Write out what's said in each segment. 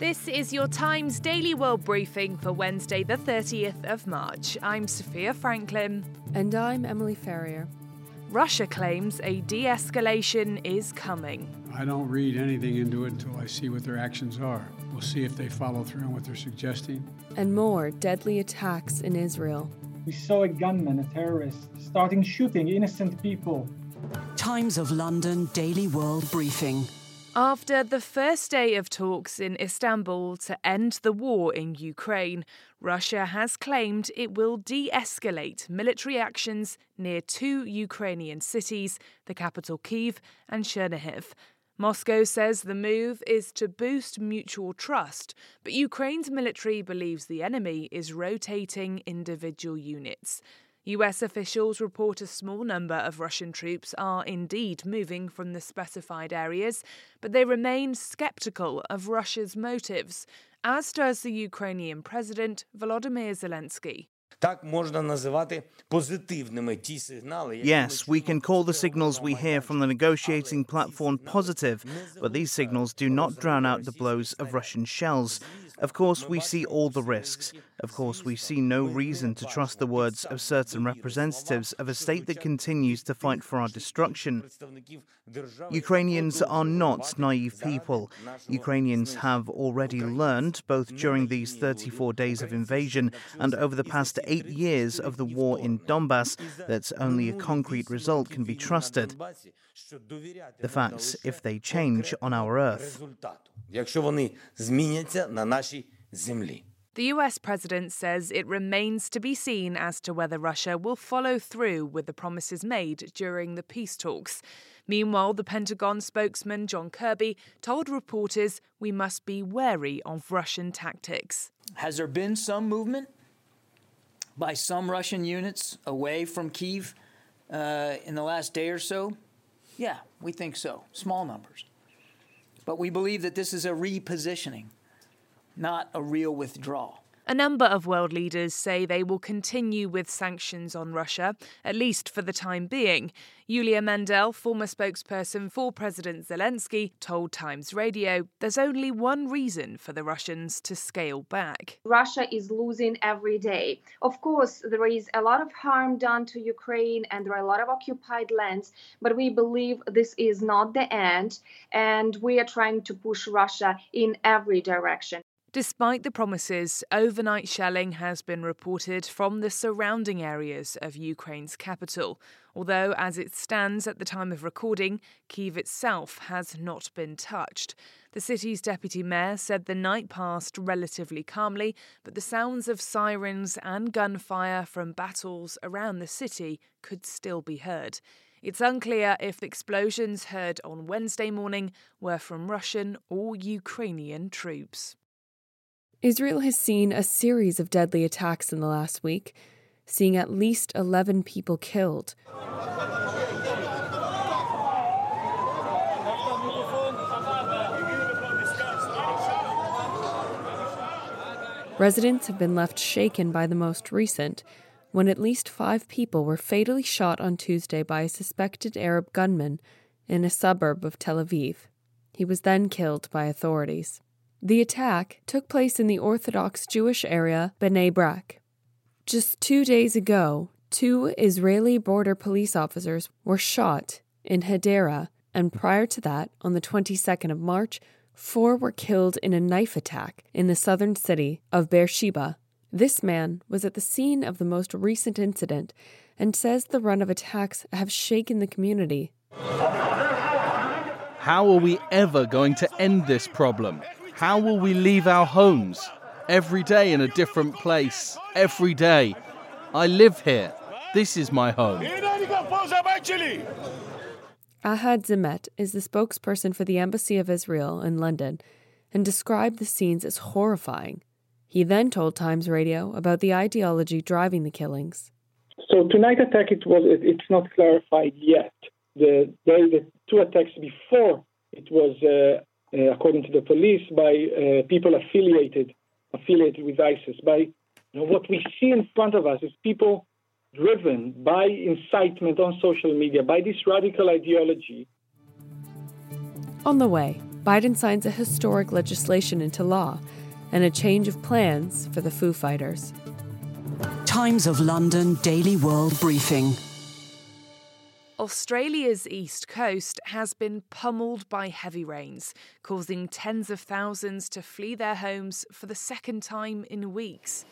This is your Times Daily World Briefing for Wednesday, the 30th of March. I'm Sophia Franklin. And I'm Emily Ferrier. Russia claims a de escalation is coming. I don't read anything into it until I see what their actions are. We'll see if they follow through on what they're suggesting. And more deadly attacks in Israel. We saw a gunman, a terrorist, starting shooting innocent people. Times of London Daily World Briefing. After the first day of talks in Istanbul to end the war in Ukraine, Russia has claimed it will de escalate military actions near two Ukrainian cities, the capital Kiev and Chernihiv. Moscow says the move is to boost mutual trust, but Ukraine's military believes the enemy is rotating individual units. US officials report a small number of Russian troops are indeed moving from the specified areas, but they remain skeptical of Russia's motives, as does the Ukrainian President Volodymyr Zelensky. Yes, we can call the signals we hear from the negotiating platform positive, but these signals do not drown out the blows of Russian shells. Of course, we see all the risks. Of course, we see no reason to trust the words of certain representatives of a state that continues to fight for our destruction. Ukrainians are not naive people. Ukrainians have already learned, both during these 34 days of invasion and over the past eight years of the war in Donbass, that only a concrete result can be trusted the facts if they change on our earth. The US president says it remains to be seen as to whether Russia will follow through with the promises made during the peace talks. Meanwhile, the Pentagon spokesman John Kirby told reporters we must be wary of Russian tactics. Has there been some movement by some Russian units away from Kiev uh, in the last day or so? Yeah, we think so. Small numbers. But we believe that this is a repositioning, not a real withdrawal. A number of world leaders say they will continue with sanctions on Russia, at least for the time being. Yulia Mandel, former spokesperson for President Zelensky, told Times Radio there's only one reason for the Russians to scale back. Russia is losing every day. Of course, there is a lot of harm done to Ukraine and there are a lot of occupied lands, but we believe this is not the end, and we are trying to push Russia in every direction. Despite the promises, overnight shelling has been reported from the surrounding areas of Ukraine's capital, although, as it stands at the time of recording, Kiev itself has not been touched. The city's deputy mayor said the night passed relatively calmly, but the sounds of sirens and gunfire from battles around the city could still be heard. It's unclear if explosions heard on Wednesday morning were from Russian or Ukrainian troops. Israel has seen a series of deadly attacks in the last week, seeing at least 11 people killed. Residents have been left shaken by the most recent, when at least five people were fatally shot on Tuesday by a suspected Arab gunman in a suburb of Tel Aviv. He was then killed by authorities. The attack took place in the Orthodox Jewish area Bnei Brak. Just two days ago, two Israeli border police officers were shot in Hadera, and prior to that, on the 22nd of March, four were killed in a knife attack in the southern city of Beersheba. This man was at the scene of the most recent incident and says the run of attacks have shaken the community. How are we ever going to end this problem? How will we leave our homes? Every day in a different place. Every day. I live here. This is my home. Ohad Zemet is the spokesperson for the Embassy of Israel in London and described the scenes as horrifying. He then told Times Radio about the ideology driving the killings. So tonight attack it was it, it's not clarified yet. The, the, the two attacks before it was uh, according to the police, by uh, people affiliated affiliated with ISIS. By you know, what we see in front of us is people driven by incitement on social media, by this radical ideology. On the way, Biden signs a historic legislation into law and a change of plans for the Foo Fighters. Times of London Daily World Briefing. Australia's east coast has been pummeled by heavy rains, causing tens of thousands to flee their homes for the second time in weeks.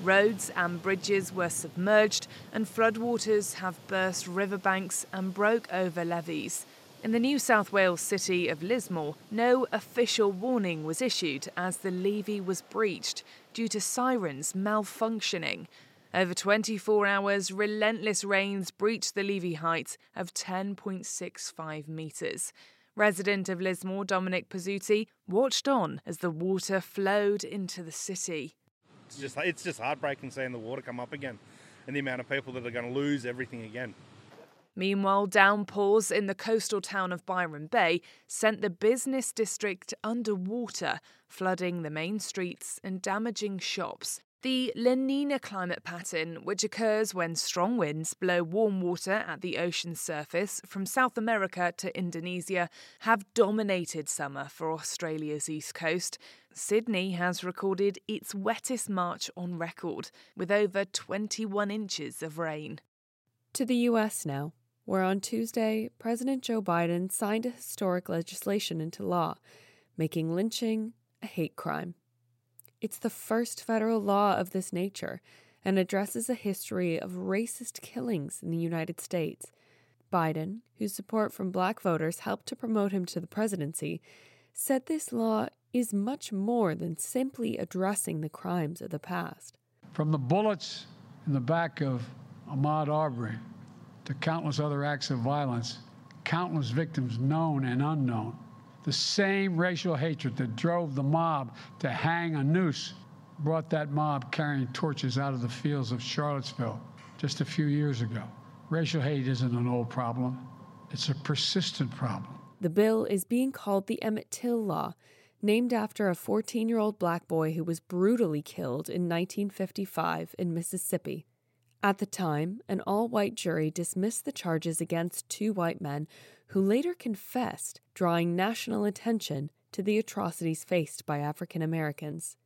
Roads and bridges were submerged, and floodwaters have burst riverbanks and broke over levees. In the New South Wales city of Lismore, no official warning was issued as the levee was breached due to sirens malfunctioning. Over 24 hours, relentless rains breached the levee height of 10.65 metres. Resident of Lismore, Dominic Pizzuti, watched on as the water flowed into the city. It's just it's just heartbreaking seeing the water come up again, and the amount of people that are going to lose everything again. Meanwhile, downpours in the coastal town of Byron Bay sent the business district underwater, flooding the main streets and damaging shops. The La Nina climate pattern, which occurs when strong winds blow warm water at the ocean's surface from South America to Indonesia, have dominated summer for Australia's east coast. Sydney has recorded its wettest March on record, with over 21 inches of rain. To the US now, where on Tuesday, President Joe Biden signed historic legislation into law, making lynching a hate crime. It's the first federal law of this nature and addresses a history of racist killings in the United States. Biden, whose support from black voters helped to promote him to the presidency, said this law is much more than simply addressing the crimes of the past. From the bullets in the back of Ahmaud Arbery to countless other acts of violence, countless victims known and unknown, the same racial hatred that drove the mob to hang a noose brought that mob carrying torches out of the fields of Charlottesville just a few years ago. Racial hate isn't an old problem, it's a persistent problem. The bill is being called the Emmett Till Law, named after a 14 year old black boy who was brutally killed in 1955 in Mississippi. At the time, an all white jury dismissed the charges against two white men who later confessed, drawing national attention to the atrocities faced by African Americans.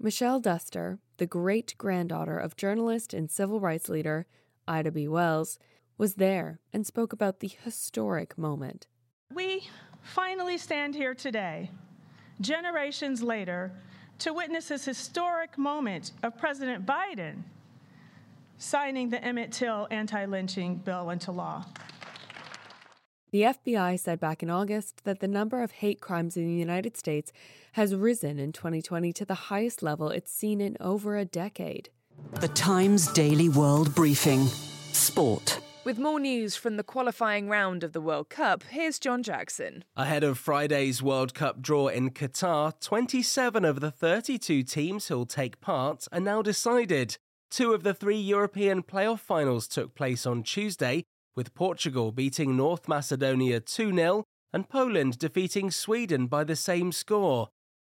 Michelle Duster, the great granddaughter of journalist and civil rights leader Ida B. Wells, was there and spoke about the historic moment. We finally stand here today, generations later, to witness this historic moment of President Biden signing the Emmett Till anti lynching bill into law. The FBI said back in August that the number of hate crimes in the United States has risen in 2020 to the highest level it's seen in over a decade. The Times Daily World Briefing Sport. With more news from the qualifying round of the World Cup, here's John Jackson. Ahead of Friday's World Cup draw in Qatar, 27 of the 32 teams who'll take part are now decided. Two of the three European playoff finals took place on Tuesday, with Portugal beating North Macedonia 2 0 and Poland defeating Sweden by the same score.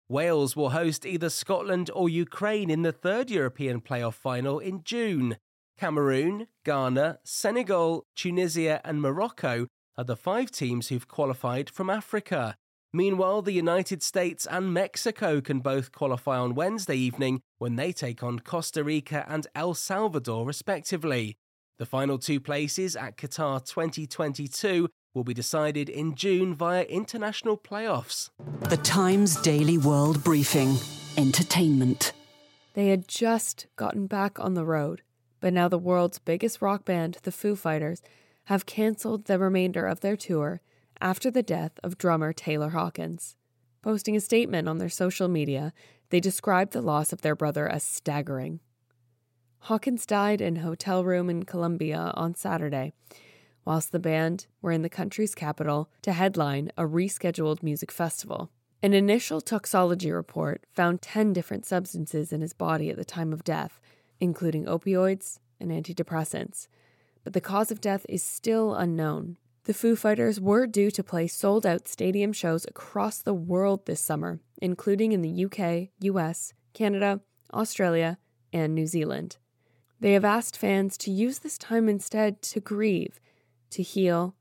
Wales will host either Scotland or Ukraine in the third European playoff final in June. Cameroon, Ghana, Senegal, Tunisia, and Morocco are the five teams who've qualified from Africa. Meanwhile, the United States and Mexico can both qualify on Wednesday evening when they take on Costa Rica and El Salvador, respectively. The final two places at Qatar 2022 will be decided in June via international playoffs. The Times Daily World Briefing Entertainment. They had just gotten back on the road, but now the world's biggest rock band, the Foo Fighters, have cancelled the remainder of their tour after the death of drummer Taylor Hawkins. Posting a statement on their social media, they described the loss of their brother as staggering. Hawkins died in a hotel room in Colombia on Saturday, whilst the band were in the country's capital to headline a rescheduled music festival. An initial toxology report found 10 different substances in his body at the time of death, including opioids and antidepressants, but the cause of death is still unknown the Foo Fighters were due to play sold out stadium shows across the world this summer, including in the UK, US, Canada, Australia, and New Zealand. They have asked fans to use this time instead to grieve, to heal,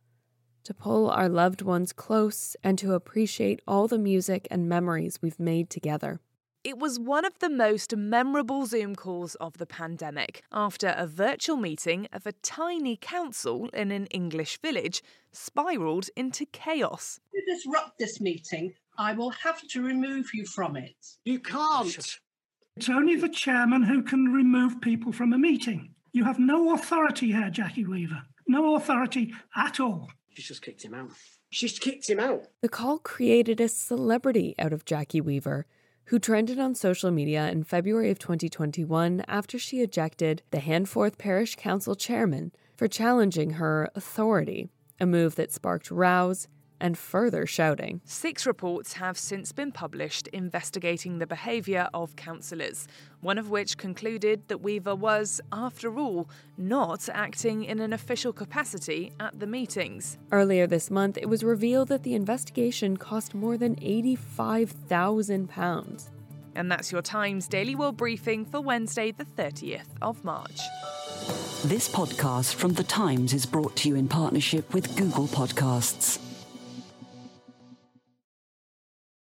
to pull our loved ones close and to appreciate all the music and memories we've made together. It was one of the most memorable Zoom calls of the pandemic after a virtual meeting of a tiny council in an English village spiraled into chaos. If you disrupt this meeting, I will have to remove you from it. You can't. It's only the chairman who can remove people from a meeting. You have no authority here, Jackie Weaver. No authority at all. She's just kicked him out. She's kicked him out. The call created a celebrity out of Jackie Weaver, who trended on social media in February of 2021 after she ejected the Handforth Parish Council chairman for challenging her authority, a move that sparked rows and further shouting. Six reports have since been published investigating the behaviour of councillors, one of which concluded that Weaver was, after all, not acting in an official capacity at the meetings. Earlier this month, it was revealed that the investigation cost more than £85,000. And that's your Times Daily World Briefing for Wednesday, the 30th of March. This podcast from The Times is brought to you in partnership with Google Podcasts.